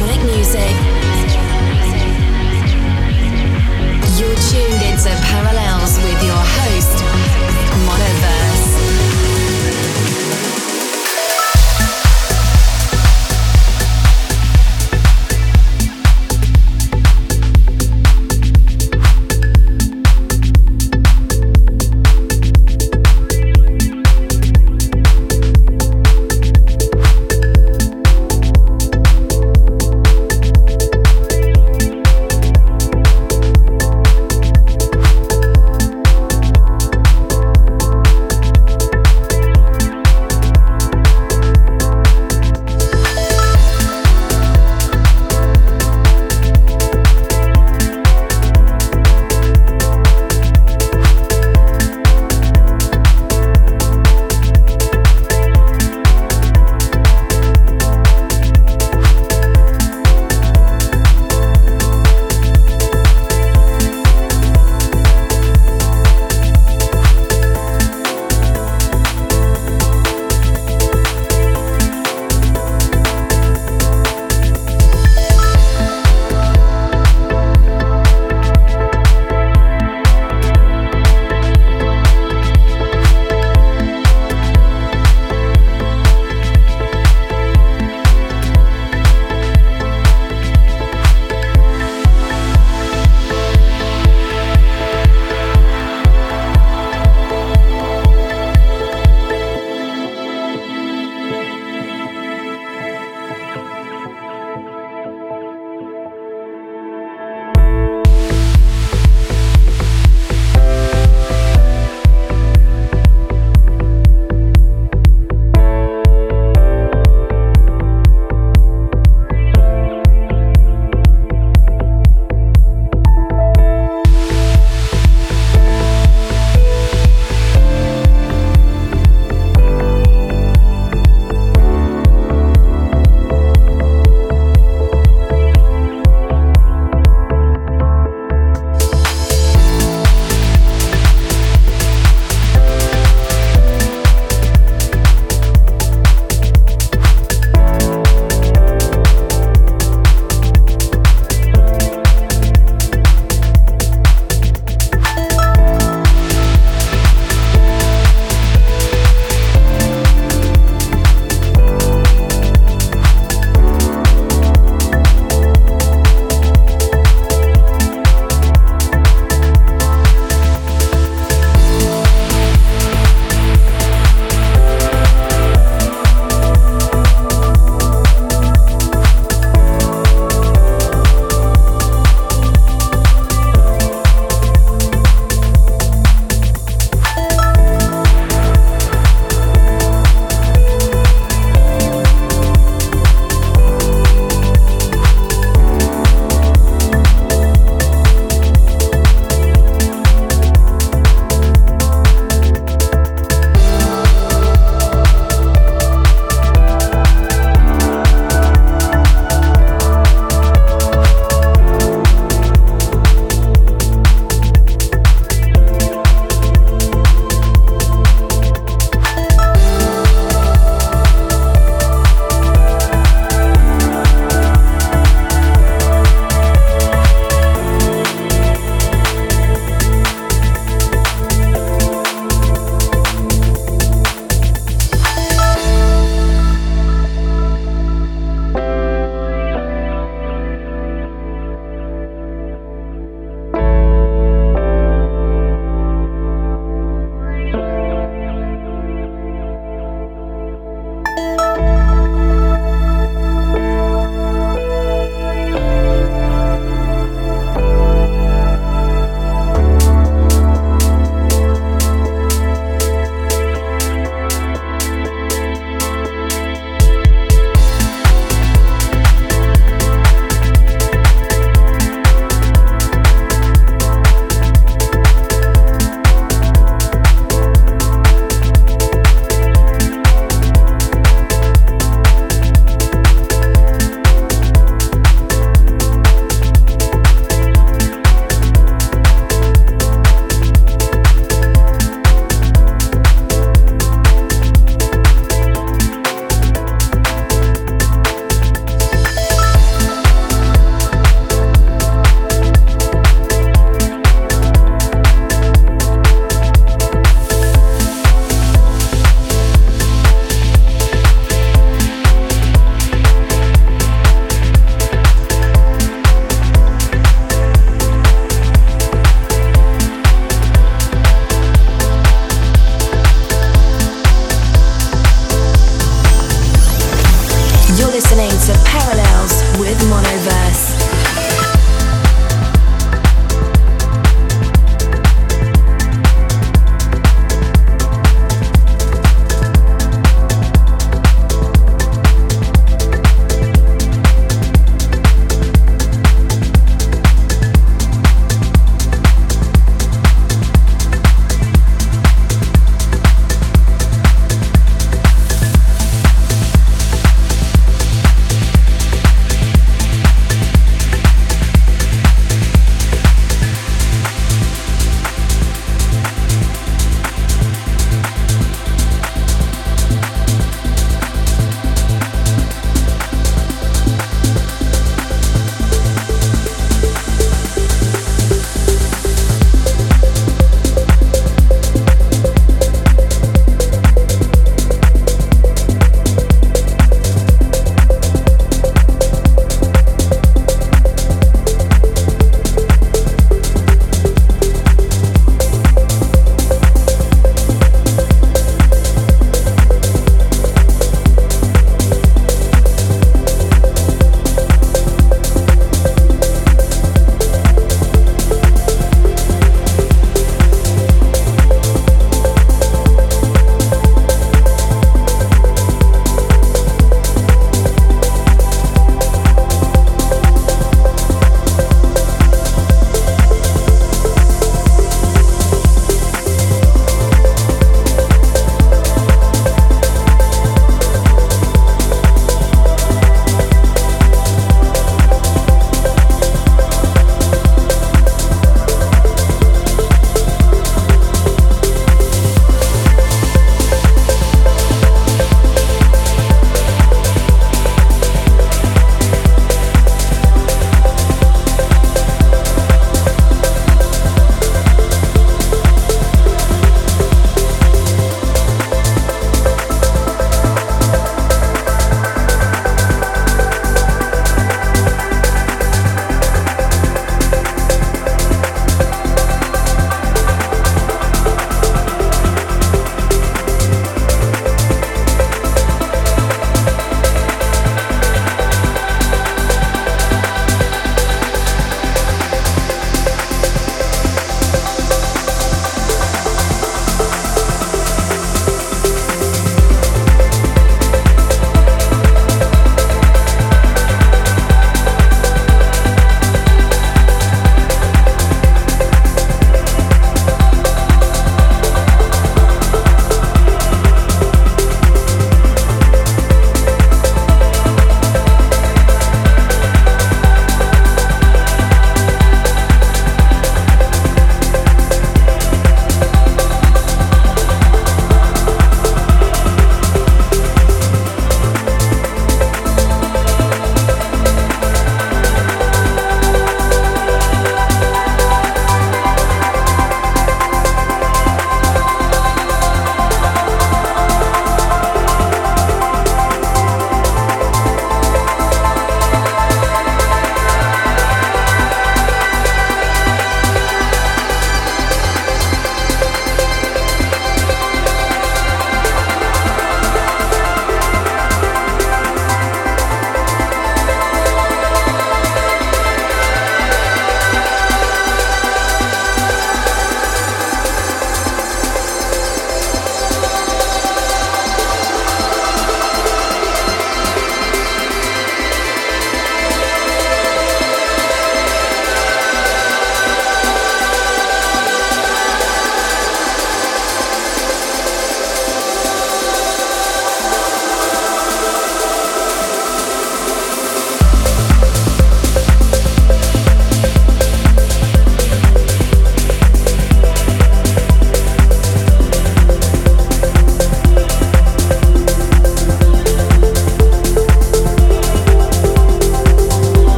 electronic music. You're tuned into Parallels with your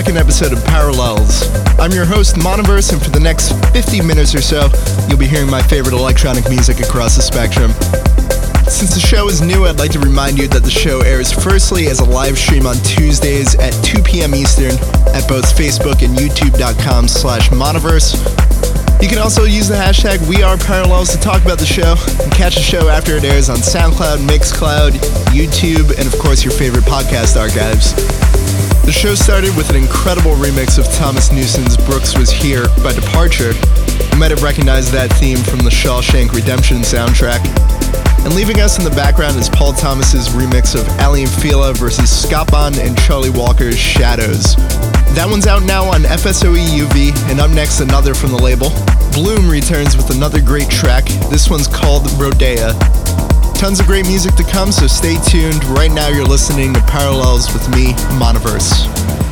second episode of Parallels. I'm your host, Monoverse, and for the next 50 minutes or so, you'll be hearing my favorite electronic music across the spectrum. Since the show is new, I'd like to remind you that the show airs firstly as a live stream on Tuesdays at 2 p.m. Eastern at both Facebook and YouTube.com slash Monoverse. You can also use the hashtag WeAreParallels to talk about the show and catch the show after it airs on SoundCloud, Mixcloud, YouTube, and of course your favorite podcast archives. The show started with an incredible remix of Thomas Newman's Brooks Was Here by Departure. You might have recognized that theme from the Shawshank Redemption soundtrack. And leaving us in the background is Paul Thomas's remix of Aly and Fila versus Scott Bond and Charlie Walker's Shadows. That one's out now on FSOE UV, and up next another from the label. Bloom returns with another great track. This one's called Rodea. Tons of great music to come, so stay tuned. Right now you're listening to Parallels with me, Monoverse.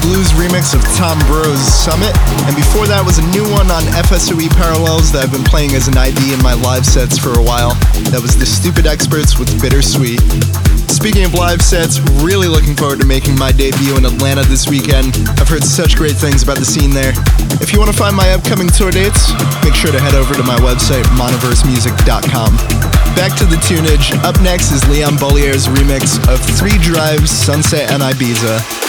Glue's remix of Tom Bros Summit, and before that was a new one on FSOE Parallels that I've been playing as an ID in my live sets for a while. That was The Stupid Experts with Bittersweet. Speaking of live sets, really looking forward to making my debut in Atlanta this weekend. I've heard such great things about the scene there. If you want to find my upcoming tour dates, make sure to head over to my website, monoversemusic.com. Back to the tunage. Up next is Leon Bolier's remix of Three Drives, Sunset, and Ibiza.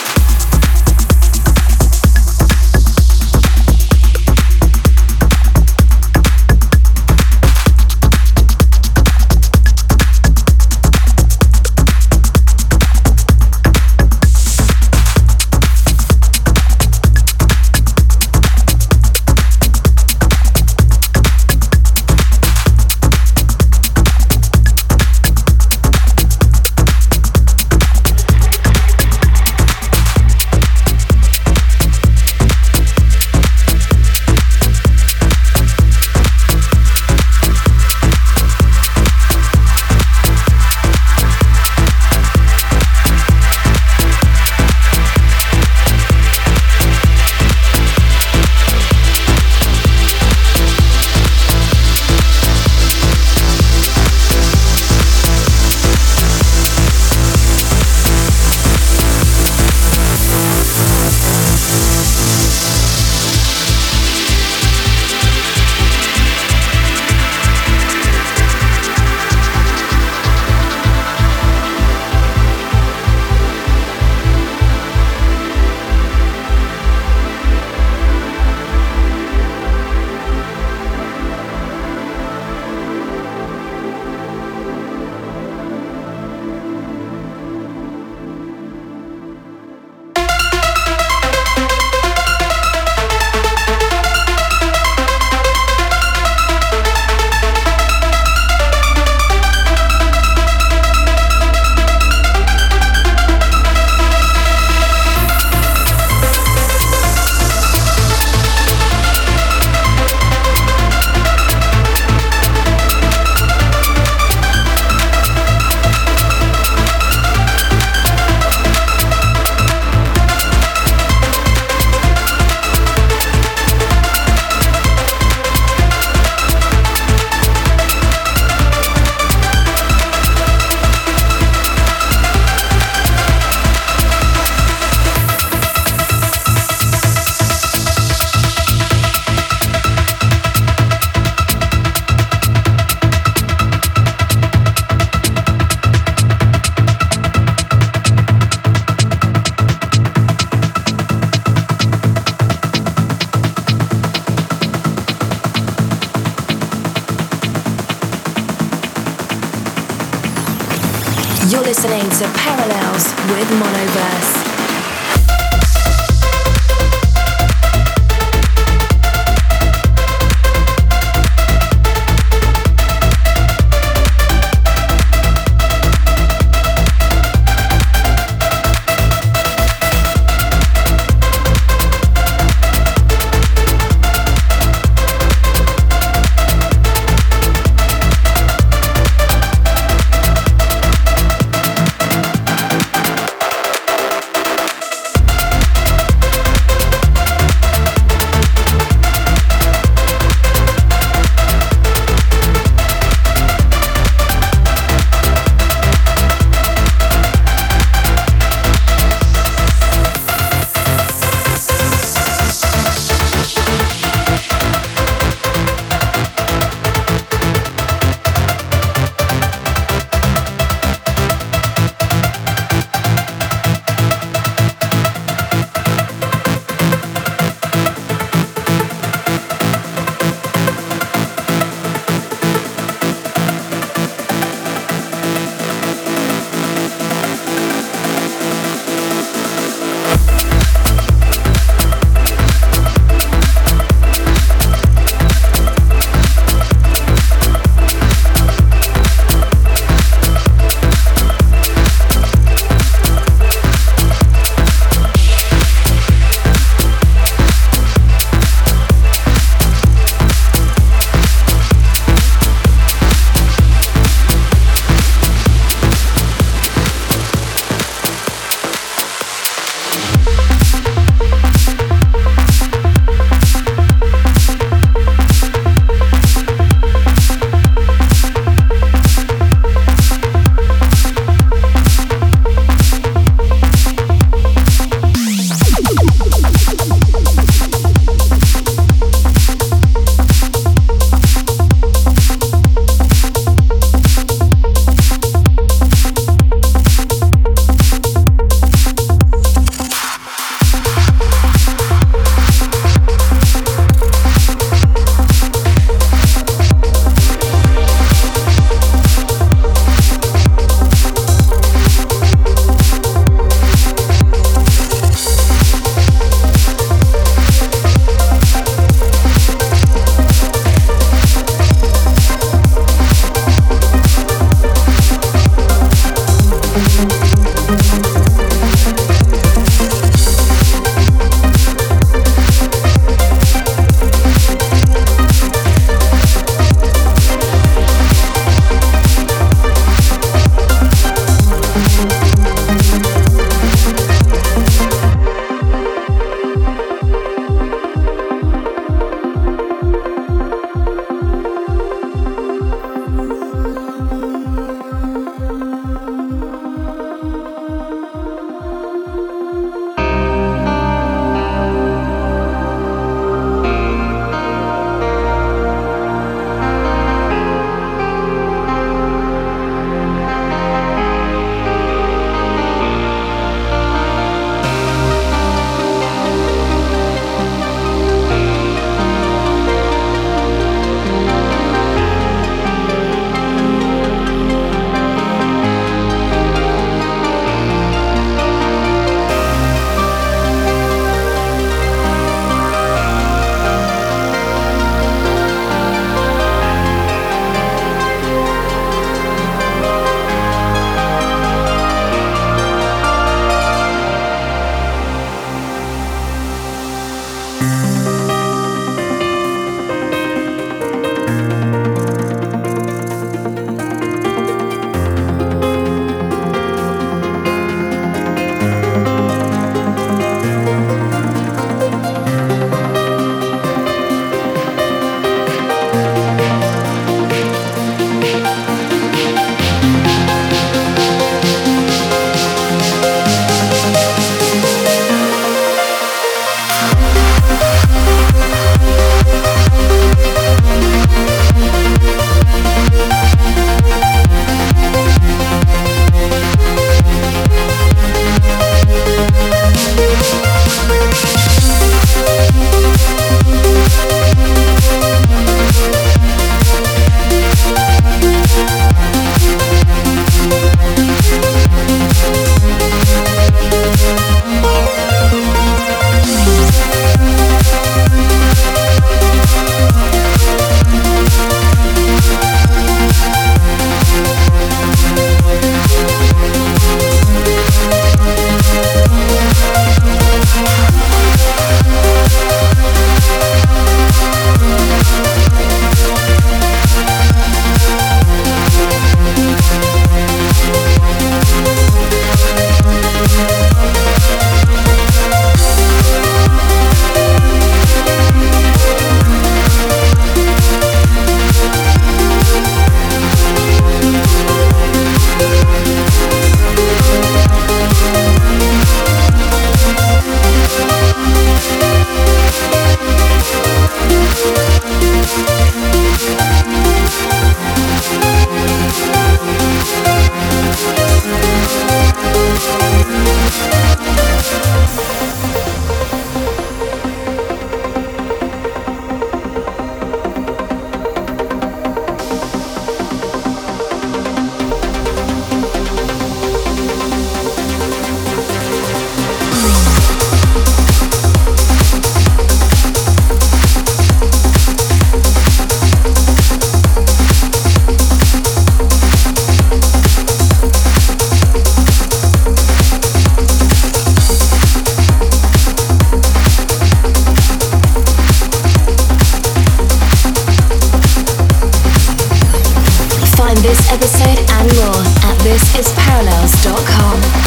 And more at thisisparallels.com.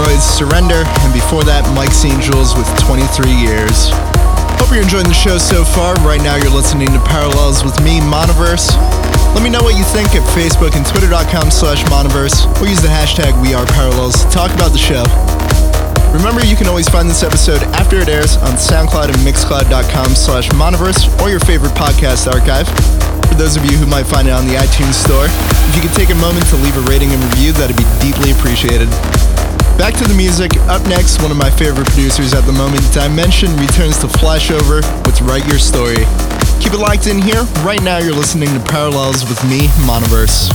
Surrender, and before that, Mike's Angels with 23 Years. Hope you're enjoying the show so far. Right now, you're listening to Parallels with me, Monoverse. Let me know what you think at Facebook and Twitter.com slash Monoverse, or use the hashtag WeAreParallels to talk about the show. Remember, you can always find this episode after it airs on SoundCloud and Mixcloud.com slash Monoverse or your favorite podcast archive. For those of you who might find it on the iTunes Store, if you could take a moment to leave a rating and review, that'd be deeply appreciated. Back to the music. Up next, one of my favorite producers at the moment, Dimension, returns to Flashover with Write Your Story. Keep it locked in here. Right now, you're listening to Parallels with me, Monoverse.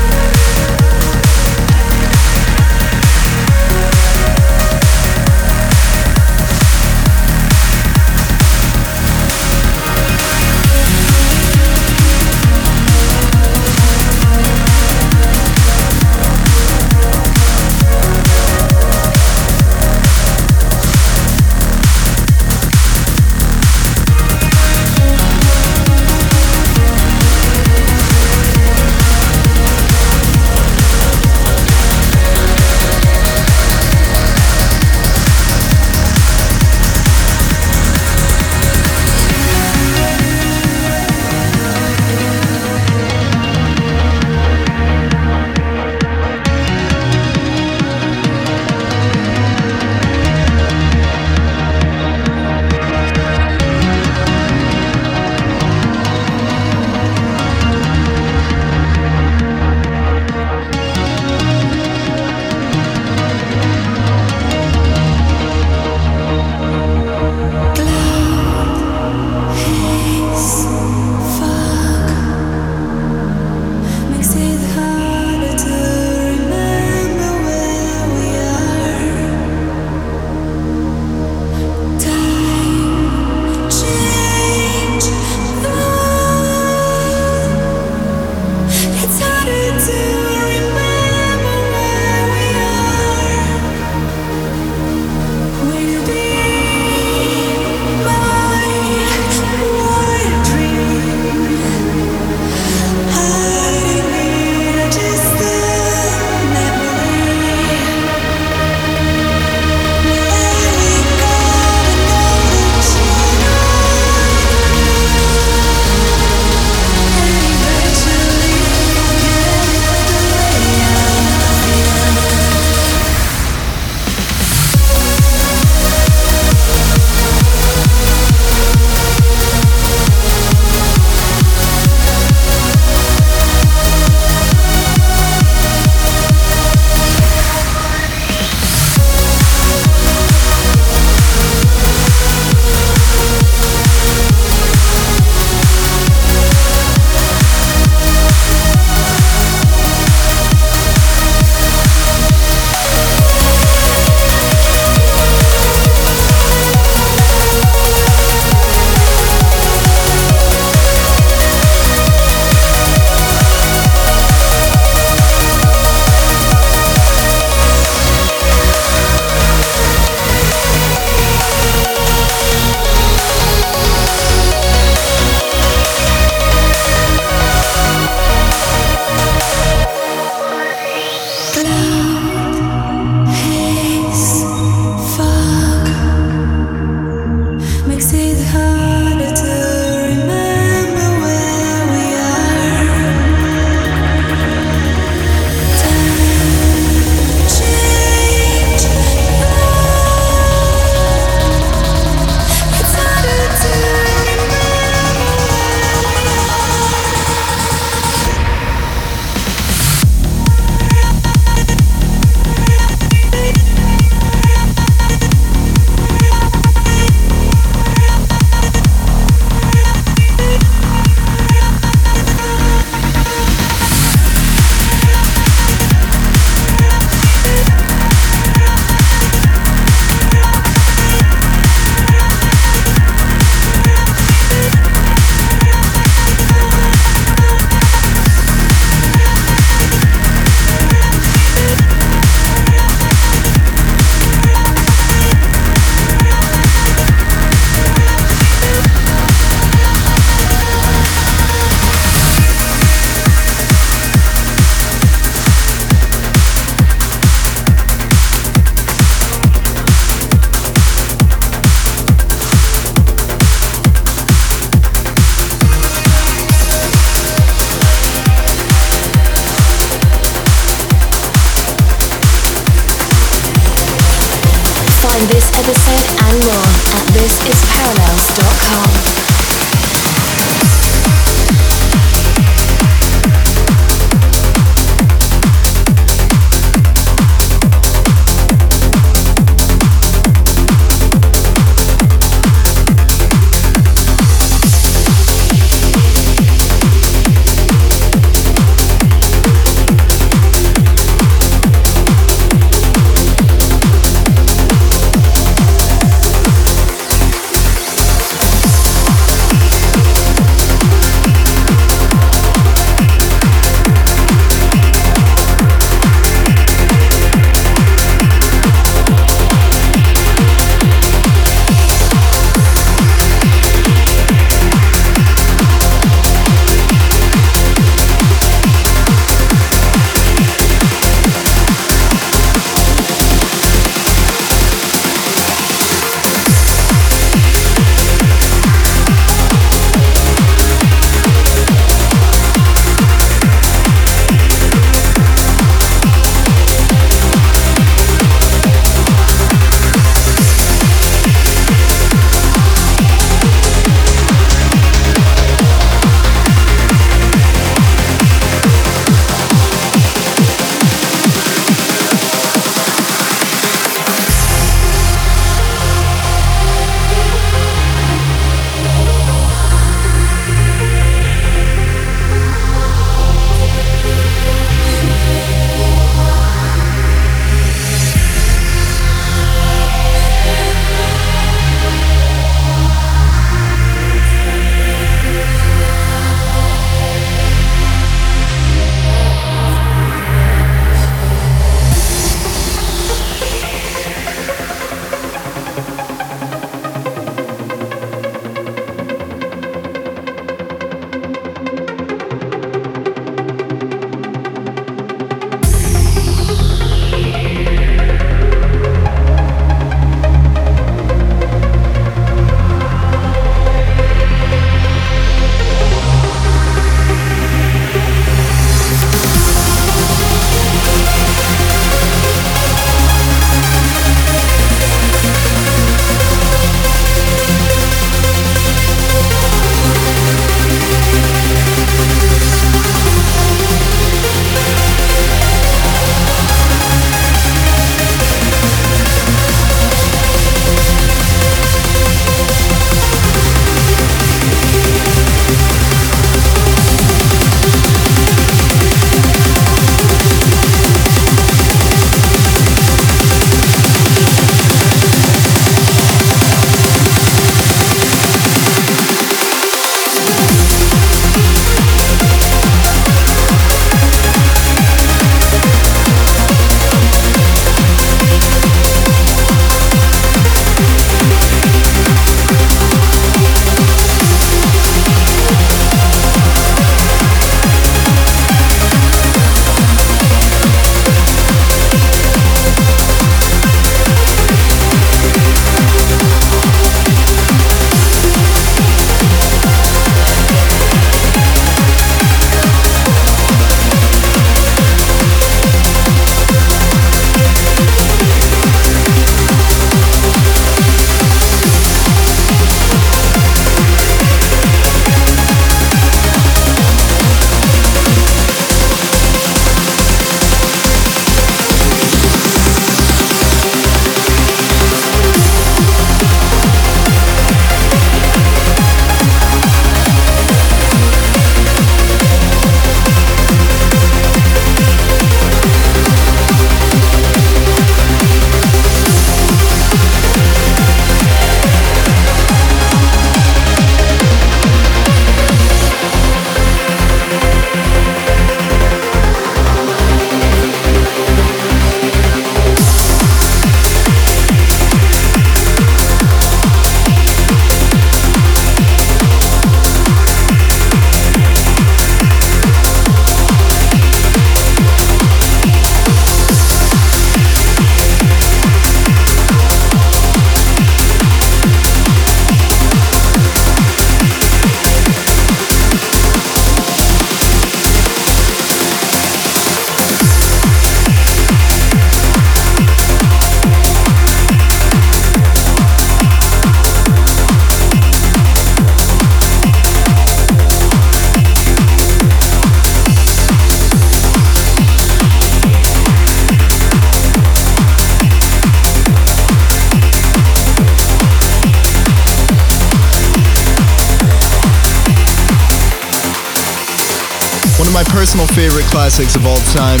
Classics of all time.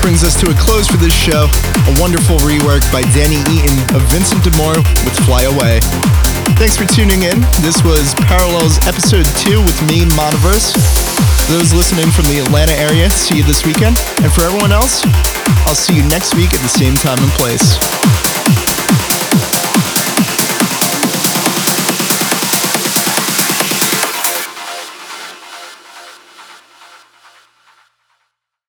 Brings us to a close for this show. A wonderful rework by Danny Eaton of Vincent de Moor with Fly Away. Thanks for tuning in. This was Parallels Episode 2 with me, Monoverse. those listening from the Atlanta area, see you this weekend. And for everyone else, I'll see you next week at the same time and place.